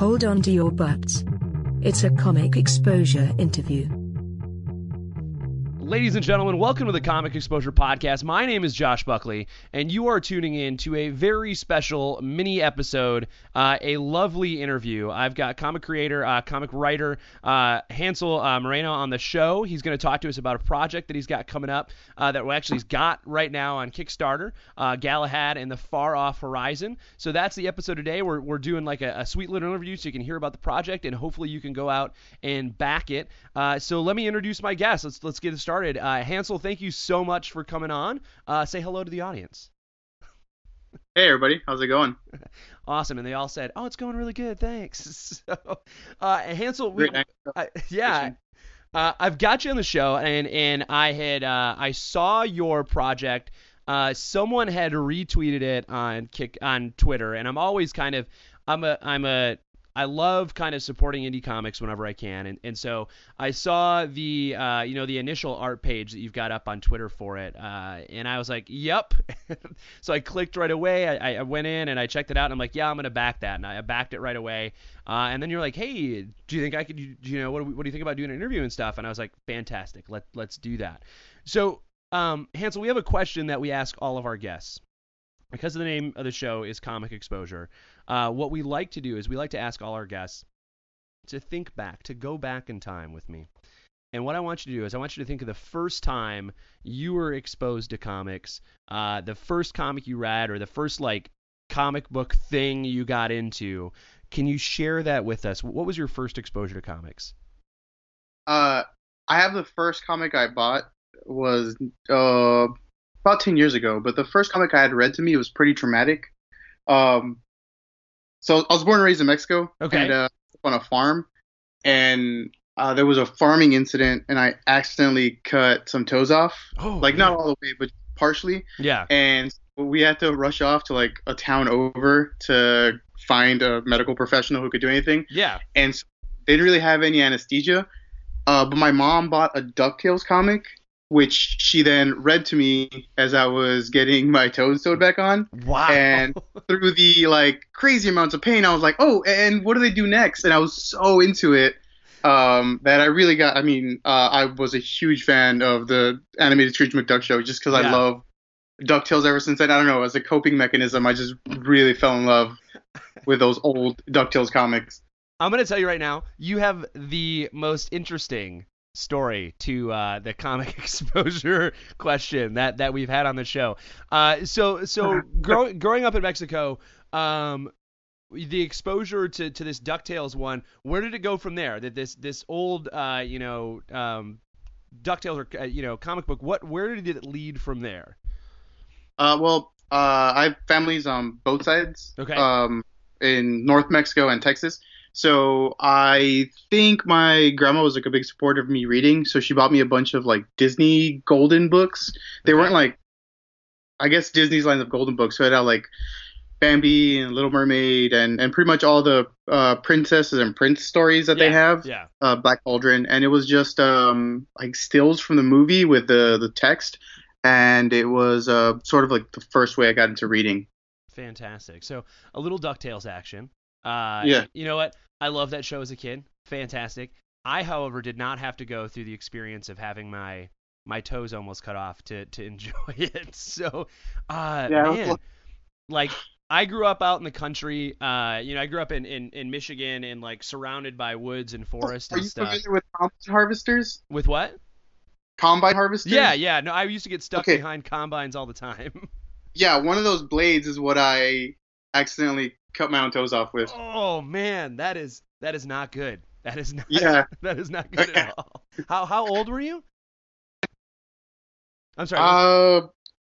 Hold on to your butts. It's a comic exposure interview. Ladies and gentlemen, welcome to the Comic Exposure Podcast. My name is Josh Buckley, and you are tuning in to a very special mini episode, uh, a lovely interview. I've got comic creator, uh, comic writer uh, Hansel uh, Moreno on the show. He's going to talk to us about a project that he's got coming up uh, that well, actually he's got right now on Kickstarter, uh, Galahad and the Far Off Horizon. So that's the episode today. We're, we're doing like a, a sweet little interview so you can hear about the project, and hopefully you can go out and back it. so let me introduce my guest. Let's let's get it started started. Uh, Hansel, thank you so much for coming on. Uh, say hello to the audience. Hey everybody, how's it going? awesome, and they all said, "Oh, it's going really good, thanks." so, uh, Hansel, we, yeah, uh, I've got you on the show, and and I had uh, I saw your project. Uh, someone had retweeted it on kick on Twitter, and I'm always kind of I'm a I'm a I love kind of supporting indie comics whenever I can, and and so I saw the uh, you know the initial art page that you've got up on Twitter for it, uh, and I was like, yep. so I clicked right away. I, I went in and I checked it out, and I'm like, yeah, I'm gonna back that, and I backed it right away. Uh, and then you're like, hey, do you think I could, you know, what what do you think about doing an interview and stuff? And I was like, fantastic, let let's do that. So um, Hansel, we have a question that we ask all of our guests because the name of the show is Comic Exposure. Uh, what we like to do is we like to ask all our guests to think back, to go back in time with me. And what I want you to do is I want you to think of the first time you were exposed to comics, uh, the first comic you read, or the first like comic book thing you got into. Can you share that with us? What was your first exposure to comics? Uh, I have the first comic I bought was uh, about 10 years ago, but the first comic I had read to me was pretty traumatic. Um, so I was born and raised in Mexico. Okay. And uh, on a farm, and uh, there was a farming incident, and I accidentally cut some toes off. Oh. Like not all the way, but partially. Yeah. And we had to rush off to like a town over to find a medical professional who could do anything. Yeah. And so they didn't really have any anesthesia. Uh, but my mom bought a DuckTales comic which she then read to me as I was getting my toes sewed back on. Wow. And through the like crazy amounts of pain, I was like, oh, and what do they do next? And I was so into it um, that I really got. I mean, uh, I was a huge fan of the animated Scrooge McDuck show just because Yeah. I love DuckTales ever since then. I don't know, as a coping mechanism, I just really fell in love with those old DuckTales comics. I'm going to tell you right now, you have the most interesting story to uh, the comic exposure question that, that we've had on the show. Uh, so so grow, growing up in Mexico, um, the exposure to, to this Ducktales one, where did it go from there? That this this old uh, you know um, Ducktales or uh, you know comic book, what where did it lead from there? Uh, well, uh, I have families on both sides. Okay. Um, in North Mexico and Texas. So I think my grandma was like a big supporter of me reading. So she bought me a bunch of like Disney golden books. They weren't like, I guess Disney's line of golden books. So it had like Bambi and Little Mermaid and, and pretty much all the uh, princesses and prince stories that they have. Yeah. Uh, Black Cauldron, and it was just um, like stills from the movie with the the text, and it was uh, sort of like the first way I got into reading. Fantastic. So a little Ducktales action. Uh, Yeah. You know what? I love that show as a kid. Fantastic. I, however, did not have to go through the experience of having my my toes almost cut off to to enjoy it. So, uh, Yeah, man, like- I grew up out in the country. Uh, you know, I grew up in, in, in Michigan and like surrounded by woods and forests Are and you stuff. familiar with combine harvesters? With what? Combine harvesters? Yeah, yeah. No, I used to get stuck Okay. behind combines all the time. Yeah, one of those blades is what I accidentally cut my own toes off with. Oh man, that is that is not good. That is not Yeah. that is not good at all. How how old were you? I'm sorry, Uh,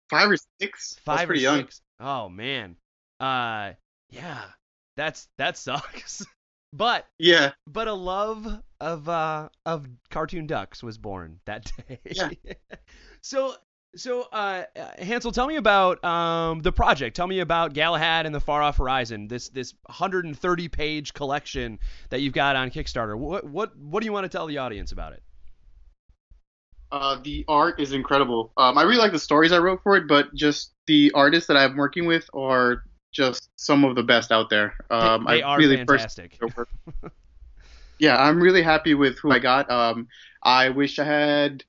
five or six. five or young. six. Oh man. Uh yeah. That's that sucks. but Yeah. but a love of uh of cartoon ducks was born that day. Yeah. so so uh Hansel, tell me about um the project. Tell me about Galahad and the Far Off Horizon. This this 130 page collection that you've got on Kickstarter. What what what do you want to tell the audience about it? Uh, the art is incredible. Um, I really like the stories I wrote for it, but just the artists that I'm working with are just some of the best out there. Um, they, they I are really fantastic. yeah, I'm really happy with who I got. Um, I wish I had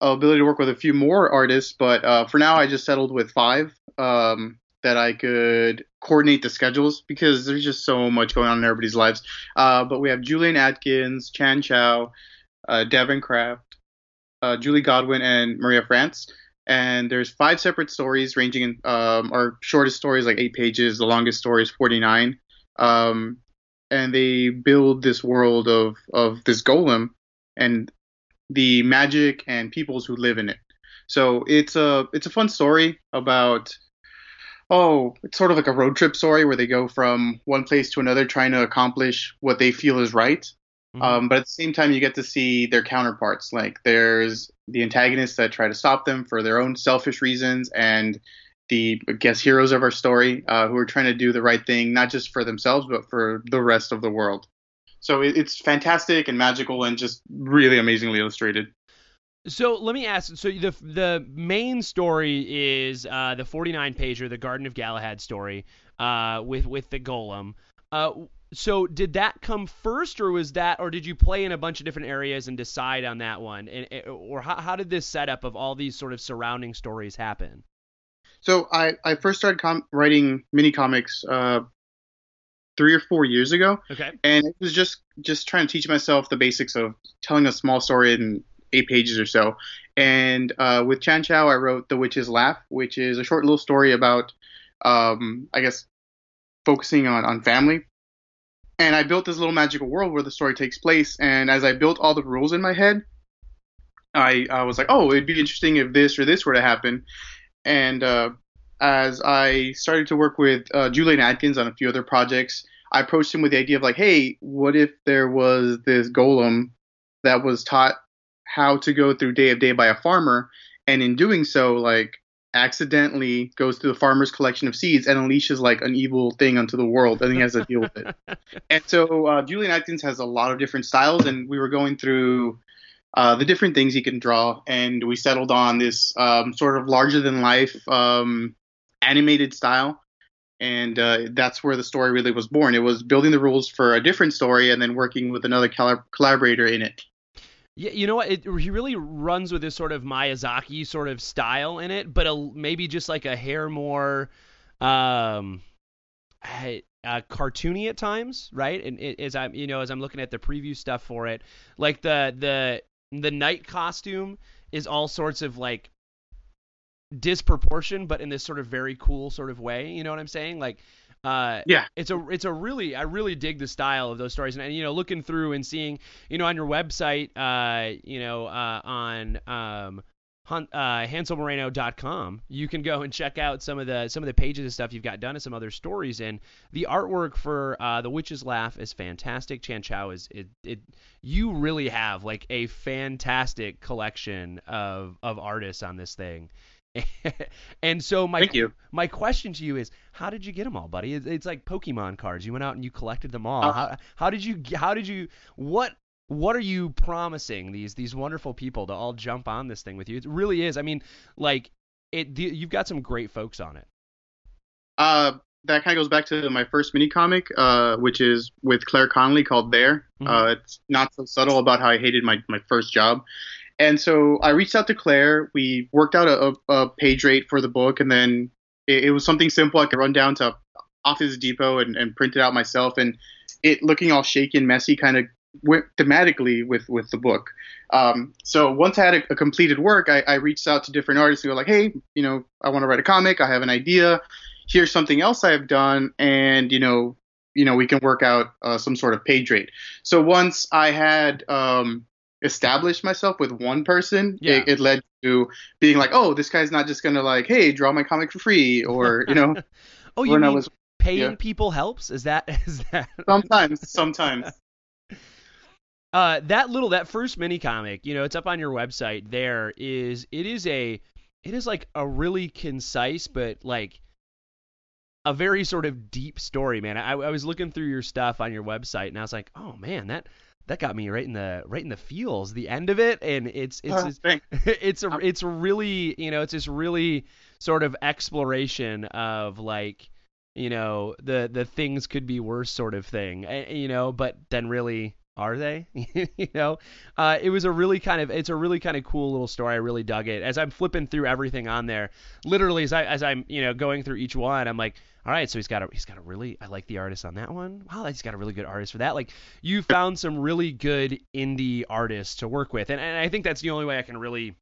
ability to work with a few more artists, but uh, for now I just settled with five um, that I could coordinate the schedules because there's just so much going on in everybody's lives. Uh, but we have Julian Atkins, Chan Chow, uh, Devin Kraft, uh, Julie Godwin, and Maria France. And there's five separate stories ranging in um, our shortest story is like eight pages, the longest story is 49. Um, and they build this world of of this golem and the magic and peoples who live in it. So it's a it's a fun story about oh, it's sort of like a road trip story where they go from one place to another trying to accomplish what they feel is right. Mm-hmm. Um, but at the same time, you get to see their counterparts. Like there's the antagonists that try to stop them for their own selfish reasons, and the I guess heroes of our story uh, who are trying to do the right thing, not just for themselves but for the rest of the world. So it, it's fantastic and magical and just really amazingly illustrated. So let me ask. So the the main story is uh, the 49 pager, the Garden of Galahad story, uh, with with the golem. Uh, so did that come first, or was that, or did you play in a bunch of different areas and decide on that one, and or how, how did this setup of all these sort of surrounding stories happen? So I I first started com- writing mini comics uh, three or four years ago. Okay. And it was just just trying to teach myself the basics of telling a small story in eight pages or so. And uh, with Chan Chow, I wrote The Witch's Laugh, which is a short little story about, um, I guess, focusing on, on family. And I built this little magical world where the story takes place. And as I built all the rules in my head, I, I was like, oh, it'd be interesting if this or this were to happen. And uh, as I started to work with uh, Julian Atkins on a few other projects, I approached him with the idea of like, hey, what if there was this golem that was taught how to go through day of day by a farmer, and in doing so, like accidentally goes through the farmer's collection of seeds and unleashes like an evil thing onto the world, and he has to deal with it. and so uh, Julian Atkins has a lot of different styles, and we were going through uh, the different things he can draw, and we settled on this um, sort of larger than life um, animated style. And uh, that's where the story really was born. It was building the rules for a different story and then working with another collaborator in it. Yeah, you know what? It, he really runs with this sort of Miyazaki sort of style in it, but a, maybe just like a hair more um, uh, cartoony at times, right? And it, as I'm, you know, as I'm looking at the preview stuff for it, like the the the knight costume is all sorts of like disproportion, but in this sort of very cool sort of way. You know what I'm saying? Like, uh, yeah, it's a it's a really I really dig the style of those stories, and, and you know, looking through and seeing, you know, on your website, uh, you know, uh, on um, Hunt, uh, hanselmoreno.com, you can go and check out some of the some of the pages and stuff you've got done and some other stories. And the artwork for uh, the Witch's Laugh is fantastic. Chan Chow is it, it you really have like a fantastic collection of of artists on this thing. and so my Thank you. my question to you is, how did you get them all, buddy? It's, it's like Pokemon cards. You went out and you collected them all. Uh, how, how did you? How did you? What what are you promising these these wonderful people to all jump on this thing with you? It really is. I mean, like it. You've got some great folks on it. Uh, that kind of goes back to my first mini comic, uh, which is with Claire Connolly called There. Mm-hmm. Uh, it's not so subtle about how I hated my my first job. And so I reached out to Claire. We worked out a, a page rate for the book, and then it, it, was something simple. I could run down to Office Depot and, and print it out myself. And it looking all shaky and messy kind of went thematically with with the book. Um, so once I had a, a completed work, I, I, reached out to different artists and go like, hey, you know, I want to write a comic. I have an idea. Here's something else I've done, and you know, you know, we can work out uh, some sort of page rate. So once I had um, establish myself with one person, yeah. it, it, led to being like, oh, this guy's not just gonna like, hey, draw my comic for free, or you know. oh, you mean was, paying yeah. people helps? Is that is that? sometimes, sometimes. Uh, that little that first mini comic, you know, it's up on your website. There is it is a it is like a really concise but like a very sort of deep story, man. I, I was looking through your stuff on your website and I was like, oh man, that that got me right in the right in the feels. The end of it, and it's it's oh, it's a it's really you know it's this really sort of exploration of like you know the the things could be worse sort of thing eh, you know but then really are they? You know? Uh, it was a really kind of it's a really kind of cool little story. I really dug it. As i'm flipping through everything on there literally as, I, as i'm you know going through each one i'm like all right so he's got a he's got a really i like the artist on that one. Wow he's got a really good artist for that. Like you found some really good indie artists to work with. And, and i think that's the only way i can really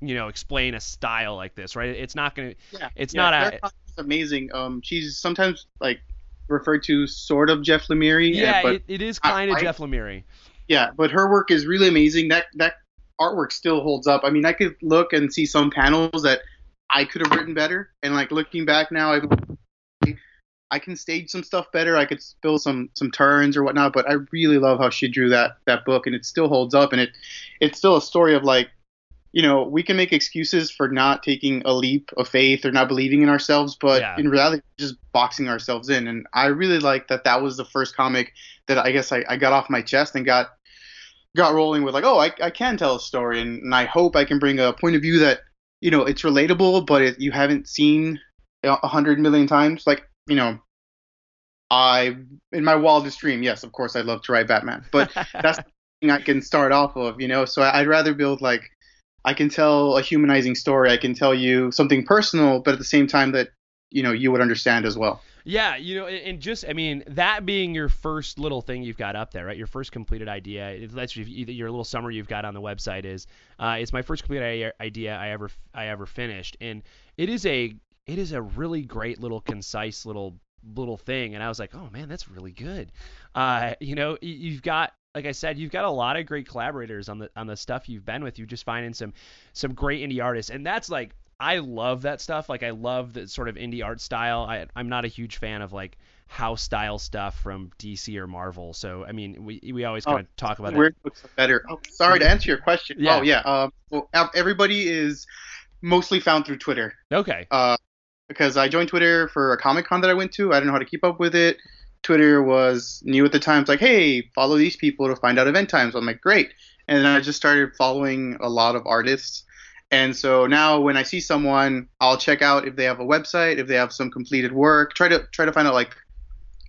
you know explain a style like this right? It's not gonna Yeah, it's yeah, not a Claire Fox is amazing. Um, she's sometimes like referred to sort of Jeff Lemire. yeah uh, but it, it is kind of jeff lemire yeah, but her work is really amazing. That that artwork still holds up. I mean, I could look and see some panels that I could have written better, and like looking back now, I I can stage some stuff better. I could spill some some turns or whatnot. But I really love how she drew that that book, and it still holds up, and it it's still a story of like. You know, we can make excuses for not taking a leap of faith or not believing in ourselves, but Yeah. in reality, just boxing ourselves in. And I really like that. That was the first comic that I guess I, I got off my chest and got got rolling with like, oh, I, I can tell a story, and, and I hope I can bring a point of view that you know it's relatable, but it, you haven't seen a hundred million times. Like you know, I in my wildest dream, yes, of course, I'd love to write Batman, but that's the thing I can start off of, you know. So I'd rather build like I can tell a humanizing story. I can tell you something personal, but at the same time that you know you would understand as well. Yeah, you know, and just I mean that being your first little thing you've got up there, right? Your first completed idea. That's your your little summary you've got on the website is. Uh, it's my first completed idea I ever I ever finished, and it is a it is a really great little concise little little thing. And I was like, oh man, that's really good. Uh, you know, you've got like I said, you've got a lot of great collaborators on the on the stuff you've been with. You just finding some some great indie artists, and that's like I love that stuff. Like I love the sort of indie art style. I I'm not a huge fan of like house style stuff from DC or Marvel. So I mean, we we always kind of talk about that. Looks better. Oh, sorry to answer your question. Yeah. Oh yeah. Um, well, everybody is mostly found through Twitter. Okay. Uh, because I joined Twitter for a Comic Con that I went to. I didn't know how to keep up with it. Twitter was new at the time. It's like, hey, follow these people to find out event times. I'm like, great. And then I just started following a lot of artists. And so now when I see someone, I'll check out if they have a website, if they have some completed work, try to try to find out like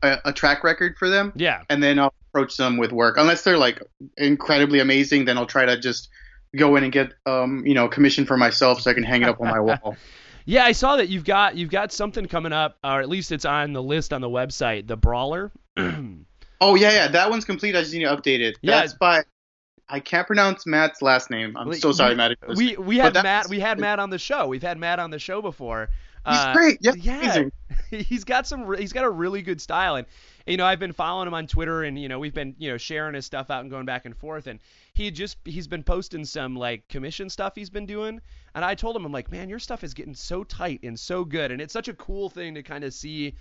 a, a track record for them, Yeah. and then I'll approach them with work. Unless they're like incredibly amazing, then I'll try to just go in and get um, you know, commission for myself so I can hang it up on my wall. Yeah, I saw that you've got you've got something coming up, or at least it's on the list on the website, the Brawler. Oh yeah, yeah, that one's complete. I just need to update it. Yeah. That's by I can't pronounce Matt's last name. I'm so sorry, we- Matt. if it was- we we had Matt we had Matt on the show. We've had Matt on the show before. He's Uh, great. Yeah, yeah, amazing. he's got some. He's got a really good style, and you know I've been following him on Twitter, and you know we've been you know sharing his stuff out and going back and forth, and he just he's been posting some like commission stuff he's been doing, and I told him I'm like, man, your stuff is getting so tight and so good, and it's such a cool thing to kind of see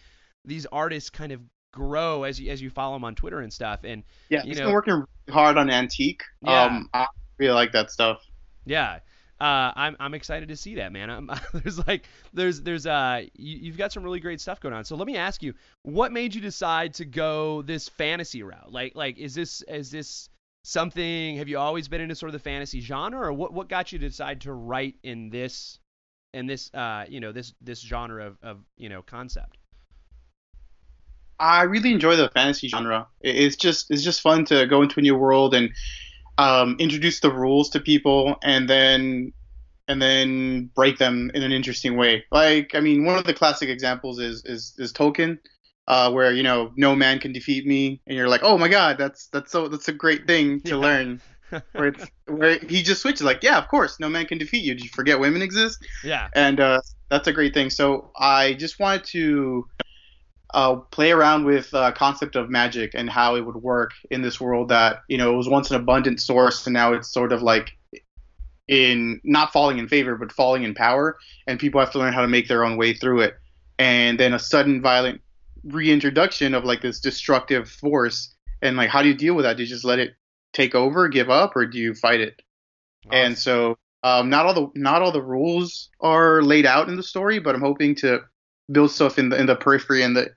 these artists kind of grow as you as you follow them on Twitter and stuff, and Yeah, you he's know- been working hard on Antique. Yeah. Um, I really like that stuff. Yeah. Uh, I'm I'm excited to see that, man. I'm, there's like there's there's uh you, you've got some really great stuff going on. So let me ask you, what made you decide to go this fantasy route? Like like is this is this something? Have you always been into sort of the fantasy genre, or what what got you to decide to write in this in this uh you know this this genre of of you know concept? I really enjoy the fantasy genre. It's just it's just fun to go into a new world and um, introduce the rules to people, and then and then break them in an interesting way. Like I mean, one of the classic examples is is is Tolkien, uh, where you know no man can defeat me, and you're like, oh my god, that's that's so that's a great thing to Yeah. learn. Where it's where he just switches like, yeah, of course, no man can defeat you. Did you forget women exist? yeah. and uh, that's a great thing. So I just wanted to uh, play around with uh, concept of magic and how it would work in this world that you know it was once an abundant source and now it's sort of like in not falling in favor but falling in power, and people have to learn how to make their own way through it. And then a sudden violent reintroduction of like this destructive force, and like how do you deal with that? Do you just let it take over, give up, or do you fight it? And so um, not all the not all the rules are laid out in the story, but I'm hoping to build stuff in the in the periphery and the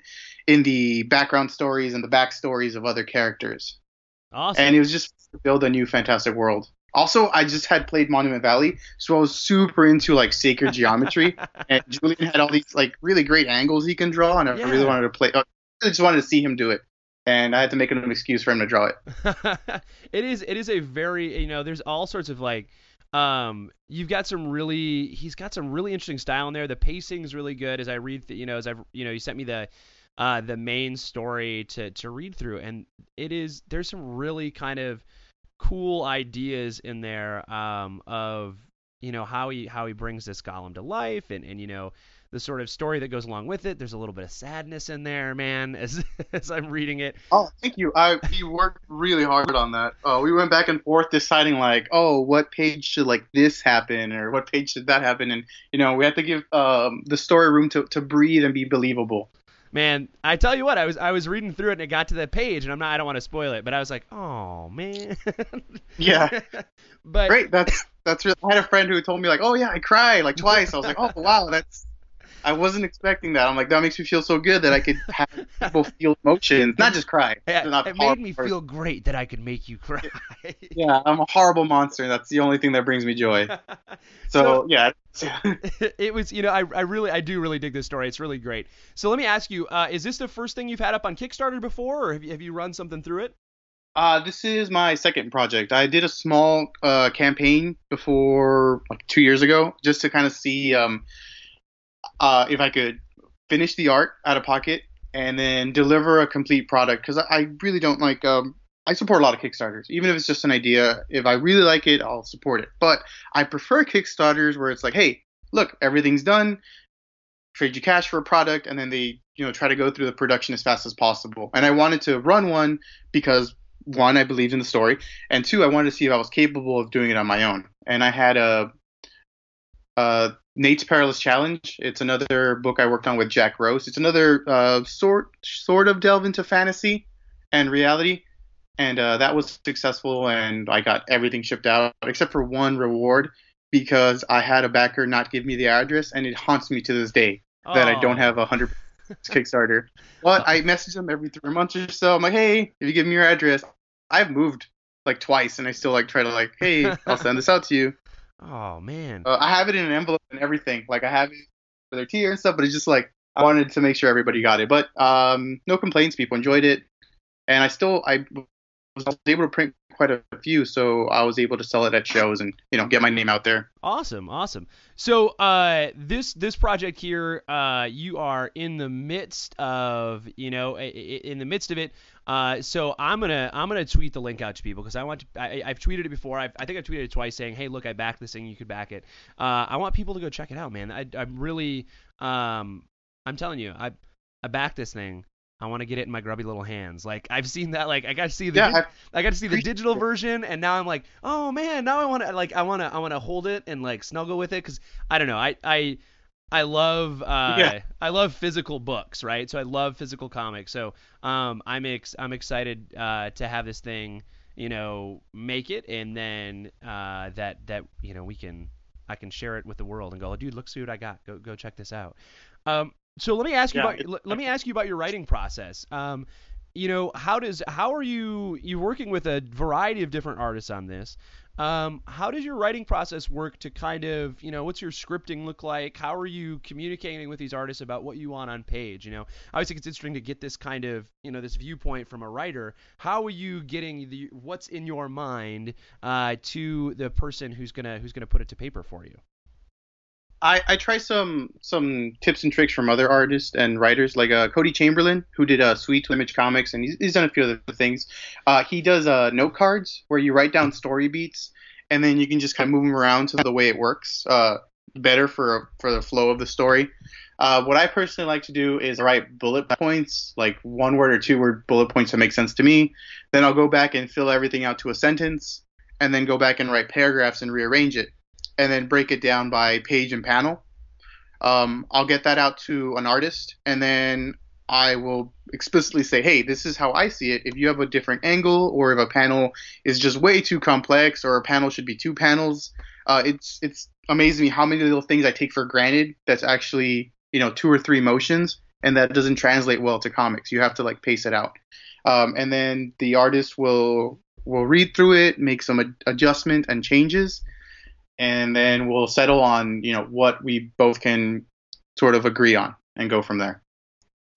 in the background stories and the backstories of other characters. awesome. And it was just to build a new fantastic world. Also, I just had played Monument Valley, so I was super into like sacred geometry, and Julian had all these like really great angles he can draw, and I Yeah. really wanted to play. I just wanted to see him do it, and I had to make an excuse for him to draw it. it is it is a very you know there's all sorts of like um you've got some really he's got some really interesting style in there. The pacing's really good as i read th- you know as i've you know you sent me the uh the main story to to read through and it is there's some really kind of cool ideas in there um of you know how he how he brings this golem to life and and you know the sort of story that goes along with it there's a little bit of sadness in there man as as i'm reading it Oh, thank you. I he worked really hard on that. Uh, we went back and forth deciding like, oh, what page should like this happen or what page should that happen, and you know we had to give um, the story room to, to breathe and be believable. Man, I tell you what, I was I was reading through it and it got to that page, and I'm not I don't want to spoil it, but I was like, oh man. Yeah. but Great. That's that's. Really, I had a friend who told me like, oh yeah, I cried like twice. I was like, oh wow, that's. I wasn't expecting that. I'm like, that makes me feel so good that I could have people feel emotions, not just cry. it, Not it made me person. feel great that I could make you cry. Yeah, I'm a horrible monster. and That's the only thing that brings me joy. So, yeah. it was, you know, I, I really, I do really dig this story. It's really great. So let me ask you, uh, is this the first thing you've had up on Kickstarter before, or have you, have you run something through it? Uh, this is my second project. I did a small uh, campaign before, like two years ago, just to kind of see um, uh, if I could finish the art out of pocket and then deliver a complete product. Because I, really don't like. Um, I support a lot of Kickstarters, even if it's just an idea. If I really like it, I'll support it. But I prefer Kickstarters where it's like, hey, look, everything's done. Trade you cash for a product, and then they, you know, try to go through the production as fast as possible. And I wanted to run one because one, I believed in the story, and two, I wanted to see if I was capable of doing it on my own. And I had a, uh, Nate's Perilous Challenge. It's another book I worked on with Jack Rose. It's another uh, sort sort of delve into fantasy and reality, and uh, that was successful. And I got everything shipped out except for one reward because I had a backer not give me the address, and it haunts me to this day that I don't Oh. have a hundred Kickstarter. But I message them every three months or so. I'm like, hey, if you give me your address, I've moved like twice, and I still like try to like, hey, I'll send this out to you. Oh man. Uh, I have it in an envelope and everything. Like I have it for their tier and stuff, but it's just like I wanted to make sure everybody got it. But um, no complaints. People enjoyed it, and I still I was able to print quite a few, so I was able to sell it at shows and you know get my name out there. Awesome, awesome. So uh, this this project here, uh, you are in the midst of, you know, in the midst of it. Uh, so I'm gonna I'm gonna tweet the link out to people because I want to. I, I've tweeted it before. I've, I think I've tweeted it twice saying, hey, look, I backed this thing. You could back it. Uh, I want people to go check it out, man. I, I'm really, um, I'm telling you, I I backed this thing. I want to get it in my grubby little hands. Like I've seen that. Like I got to see the Yeah, I got to see the digital it. version, and now I'm like, oh man, now I want to like I want to I want to hold it and like snuggle with it because I don't know, I I I love uh Yeah. I love physical books, right? So I love physical comics. So um I'm ex- I'm excited uh to have this thing, you know, make it, and then uh that that you know we can I can share it with the world and go, dude, look, see what I got. Go go check this out. Um, so let me ask you Yeah, about it- let- let me ask you about your writing process. Um, you know, how does how are you you working with a variety of different artists on this? Um, how does your writing process work to kind of you know what's your scripting look like? How are you communicating with these artists about what you want on page? You know, I always think it's interesting to get this kind of you know this viewpoint from a writer. How are you getting the what's in your mind uh, to the person who's gonna who's gonna put it to paper for you? I, I try some some tips and tricks from other artists and writers like uh, Cody Chamberlain, who did uh, Sweet to Image Comics, and he's, he's done a few other things. Uh, he does uh, note cards where you write down story beats, and then you can just kind of move them around to the way it works uh, better for for the flow of the story. Uh, what I personally like to do is write bullet points, like one word or two word bullet points that make sense to me. Then I'll go back and fill everything out to a sentence, and then go back and write paragraphs and rearrange it and then break it down by page and panel. Um, I'll get that out to an artist, and then I will explicitly say, hey, this is how I see it. If you have a different angle, or if a panel is just way too complex, or a panel should be two panels, uh, it's it's amazing me how many little things I take for granted that's actually you know two or three motions, and that doesn't translate well to comics. You have to like pace it out, um, and then the artist will we'll read through it, make some ad- adjustment and changes, and then we'll settle on you know what we both can sort of agree on and go from there.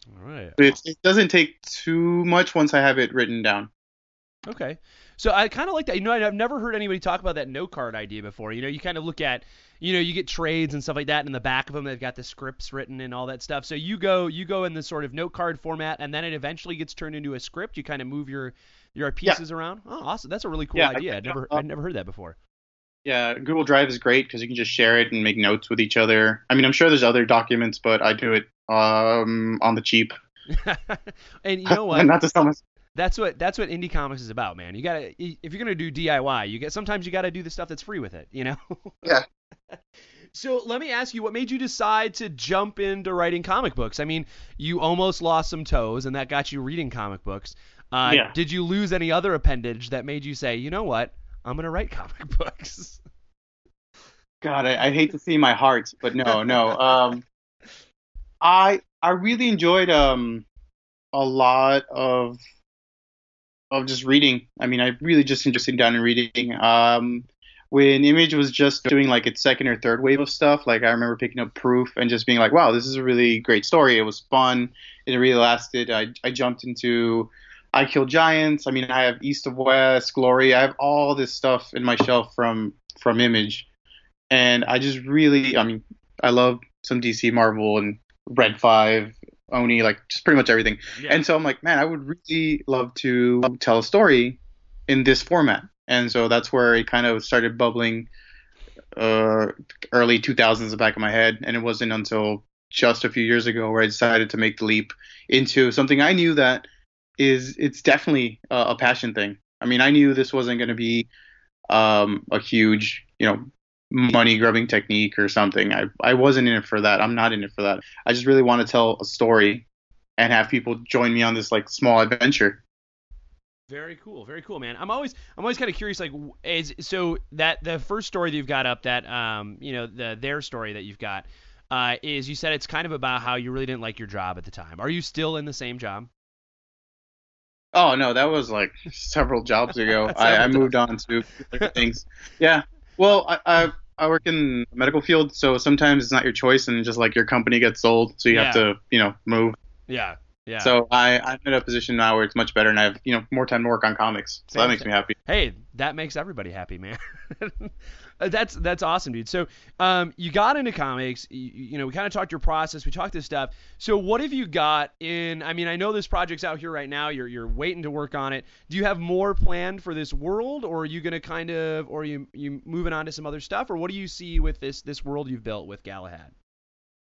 All right. It, it doesn't take too much once I have it written down. Okay. So I kind of like that. You know, I've never heard anybody talk about that note card idea before. You know, you kind of look at, you know, you get trades and stuff like that, and in the back of them they've got the scripts written and all that stuff. So you go, you go in the sort of note card format, and then it eventually gets turned into a script. You kind of move your your pieces around. Oh, awesome! That's a really cool Yeah, idea. I- I'd never, uh, I'd never heard that before. Yeah, Google Drive is great because you can just share it and make notes with each other. I mean, I'm sure there's other documents, but I do it um, on the cheap. and you know what? Not to myself. That's what that's what indie comics is about, man. You gotta if you're gonna do DIY, you get sometimes you gotta do the stuff that's free with it, you know. Yeah. So let me ask you, what made you decide to jump into writing comic books? I mean, you almost lost some toes, and that got you reading comic books. Uh, Yeah. Did you lose any other appendage that made you say, you know what, I'm gonna write comic books? God, I, I hate to see my heart, but no, no. Um, I I really enjoyed um a lot of of just reading. I mean, I really just enjoyed sitting down and reading. Um, when Image was just doing like its second or third wave of stuff, like I remember picking up Proof and just being like, wow, this is a really great story. It was fun. It really lasted. I I jumped into I Kill Giants. I mean, I have East of West, Glory. I have all this stuff in my shelf from from Image, and I just really, I mean, I love some DC, Marvel, and Red Five, Oni, like just pretty much everything. Yeah. And so I'm like, man, I would really love to tell a story in this format. And so that's where it kind of started bubbling uh, early 2000s in the back of my head. And it wasn't until just a few years ago where I decided to make the leap into something I knew that is it's definitely a, a passion thing. I mean, I knew this wasn't going to be um, a huge, you know, money grubbing technique or something. I I wasn't in it for that. I'm not in it for that. I just really want to tell a story and have people join me on this like small adventure. Very cool, very cool, man. I'm always I'm always kind of curious, like, is so that the first story that you've got up, that um, you know, the their story that you've got, uh, is you said it's kind of about how you really didn't like your job at the time. Are you still in the same job? Oh no, that was like several jobs ago. I, I moved on to things. Yeah. Well, I, I I work in the medical field, so sometimes it's not your choice, and just like your company gets sold, so you have to you know move. Yeah, yeah. So I I'm in a position now where it's much better, and I have you know more time to work on comics. So that makes me happy. hey, that makes everybody happy, man. that's that's awesome, dude. So, um, you got into comics. You, you know, we kind of talked your process. We talked this stuff. So, what have you got in? I mean, I know this project's out here right now. You're you're waiting to work on it. Do you have more planned for this world, or are you gonna kind of, or are you you moving on to some other stuff, or what do you see with this this world you've built with Galahad?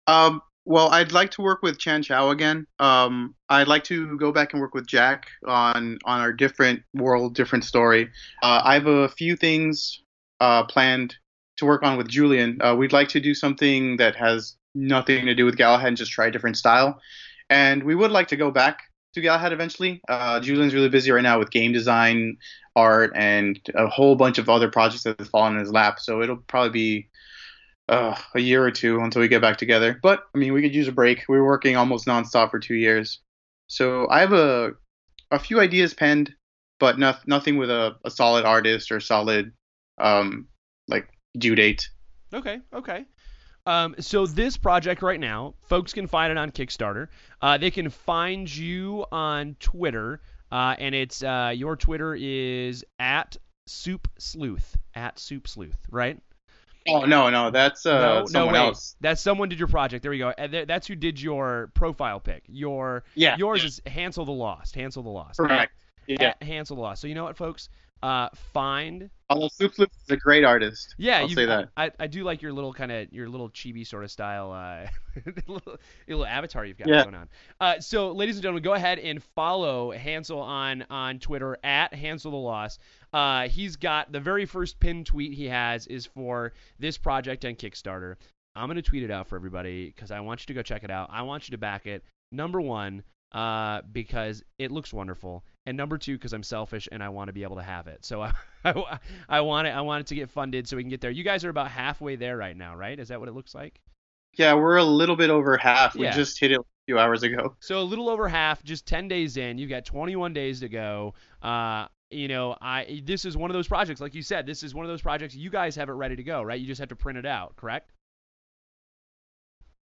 Um, well, I'd like to work with Chan Chow again. Um, I'd like to go back and work with Jack on on our different world, different story. Uh, I have a few things uh, planned to work on with Julian. Uh, we'd like to do something that has nothing to do with Galahad and just try a different style. And we would like to go back to Galahad eventually. Uh, Julian's really busy right now with game design, art, and a whole bunch of other projects that have fallen in his lap. So it'll probably be uh, a year or two until we get back together. But I mean, we could use a break. We were working almost nonstop for two years, so I have a a few ideas penned, but no, nothing with a, a solid artist or solid um like due date. Okay, okay. Um, so this project right now, folks can find it on Kickstarter. Uh, they can find you on Twitter, uh, and it's uh, your Twitter is at Soup Sleuth at Soup Sleuth, right? Oh no, no, that's uh no, no, wait. else. That's someone did your project. There we go. And th- that's who did your profile pic. Your Yeah, yours yeah. is Hansel the Lost. Hansel the Lost. Correct. At, Yeah. at Hansel the Lost. So you know what, folks? Uh, find Although Flip is a great artist. Yeah, I'll say that. I, I do like your little kind of your little chibi sort of style, uh, little, little avatar you've got Yeah. going on. Uh, so, ladies and gentlemen, go ahead and follow Hansel on on Twitter at Hansel the Lost. Uh, he's got the very first pinned tweet he has is for this project on Kickstarter. I'm gonna tweet it out for everybody because I want you to go check it out. I want you to back it. Number one, uh, because it looks wonderful, and number two, because I'm selfish and I want to be able to have it. So I, I, I want it. I want it to get funded so we can get there. You guys are about halfway there right now, right? Is that what it looks like? Yeah, we're a little bit over half. We Yeah. just hit it a few hours ago. So a little over half, just 10 days in. You've got 21 days to go. Uh, you know, I this is one of those projects, like you said, this is one of those projects you guys have it ready to go, right? You just have to print it out, correct?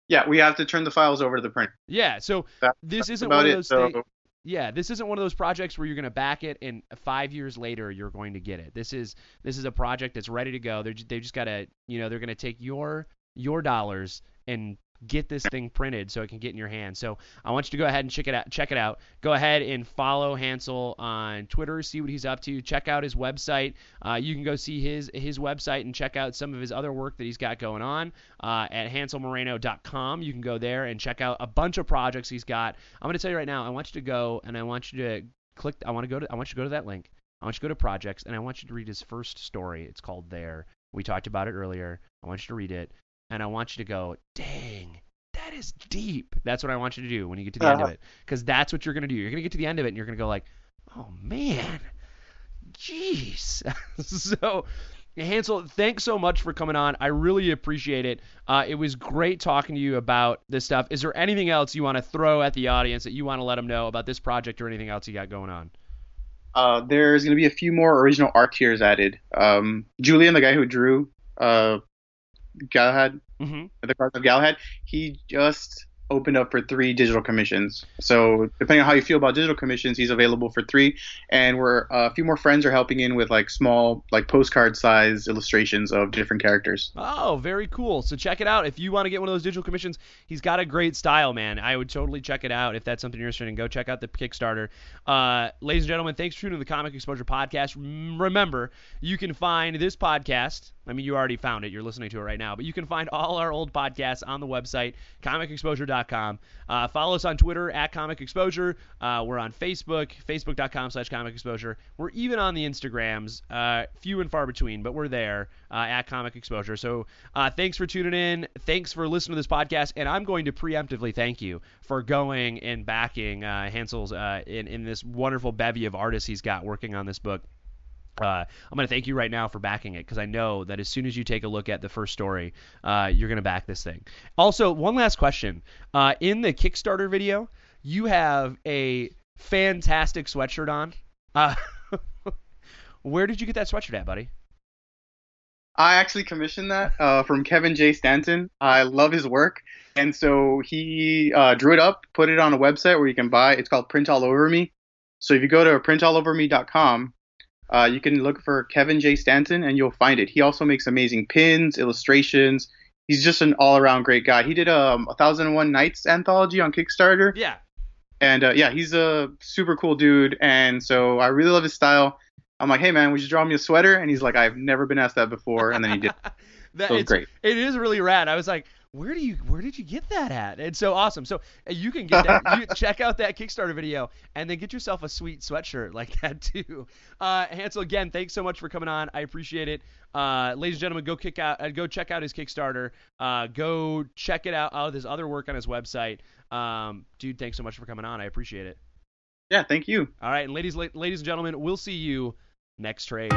Yeah, we have to turn the files over to the printer. Yeah, so That- this that's isn't one of it. those So things. Yeah, this isn't one of those projects where you're going to back it and five years later you're going to get it. This is this is a project that's ready to go. They're they just got to you know they're going to take your your dollars and get this thing printed so it can get in your hand. So I want you to go ahead and check it out. Check it out. Go ahead and follow Hansel on Twitter. See what he's up to. Check out his website. Uh, you can go see his his website and check out some of his other work that he's got going on uh, at hanselmoreno.com. You can go there and check out a bunch of projects he's got. I'm going to tell you right now. I want you to go and I want you to click. I want to go to. I want you to go to that link. I want you to go to projects and I want you to read his first story. It's called There. We talked about it earlier. I want you to read it and I want you to go, dang, that is deep. That's what I want you to do when you get to the end of Uh-huh. it, because that's what you're gonna do. You're gonna get to the end of it and you're gonna go like, oh man, jeez. so. Hansel, thanks so much for coming on. I really appreciate it. Uh, it was great talking to you about this stuff. Is there anything else you want to throw at the audience that you want to let them know about this project or anything else you got going on? uh, there's going to be a few more original art tiers added. Um, Julian, the guy who drew uh, Galahad, Mm-hmm. the cards of Galahad, he just opened up for three digital commissions. So depending on how you feel about digital commissions, he's available for three. And we're uh, a few more friends are helping in with like small, like postcard size illustrations of different characters. Oh, very cool. So check it out. If you want to get one of those digital commissions, he's got a great style, man. I would totally check it out if that's something you're interested in. Go check out the Kickstarter. Uh, ladies and gentlemen, thanks for tuning to the Comic Exposure Podcast. Remember, you can find this podcast. I mean, you already found it. You're listening to it right now. But you can find all our old podcasts on the website, comicexposure.com. Uh, follow us on Twitter, at Comic Exposure. Uh, we're on Facebook, facebook.com slash Comic Exposure. We're even on the Instagrams, uh, few and far between, but we're there uh, at Comic Exposure. So uh, thanks for tuning in. Thanks for listening to this podcast. And I'm going to preemptively thank you for going and backing uh, Hansel's in, in this wonderful bevy of artists he's got working on this book. Uh, I'm going to thank you right now for backing it because I know that as soon as you take a look at the first story, uh, you're going to back this thing. Also, one last question. Uh, in the Kickstarter video, you have a fantastic sweatshirt on. Uh, where did you get that sweatshirt at, buddy? I actually commissioned that uh, from Kevin J. Stanton. I love his work. And so he uh, drew it up, put it on a website where you can buy. It's called Print All Over Me. So if you go to printalloverme.com, uh, you can look for Kevin J. Stanton and you'll find it. He also makes amazing pins, illustrations. He's just an all-around great guy. He did um, a Thousand and One Nights anthology on Kickstarter, Yeah. and uh, yeah, he's a super cool dude. And so I really love his style. I'm like, hey man, would you draw me a sweater? And he's like, I've never been asked that before. And then he did. that, So it's, great. It is really rad. I was like, where do you where did you get that at? It's so awesome. So uh, you can get that. you check out that Kickstarter video and then get yourself a sweet sweatshirt like that too. Uh, Hansel, again, thanks so much for coming on. I appreciate it. Uh, ladies and gentlemen, go kick out, uh, go check out his Kickstarter. Uh, go check it out. Out his other work on his website. Um, dude, thanks so much for coming on. I appreciate it. Yeah, thank you. All right, and ladies, la- ladies and gentlemen, we'll see you next trade.